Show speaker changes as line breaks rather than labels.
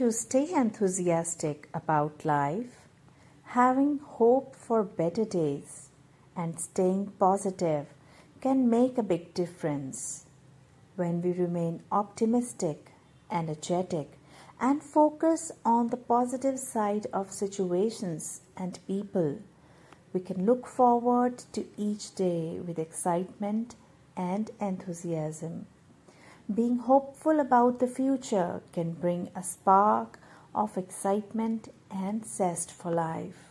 To stay enthusiastic about life, having hope for better days, and staying positive can make a big difference. When we remain optimistic, energetic, and focus on the positive side of situations and people, we can look forward to each day with excitement and enthusiasm. Being hopeful about the future can bring a spark of excitement and zest for life.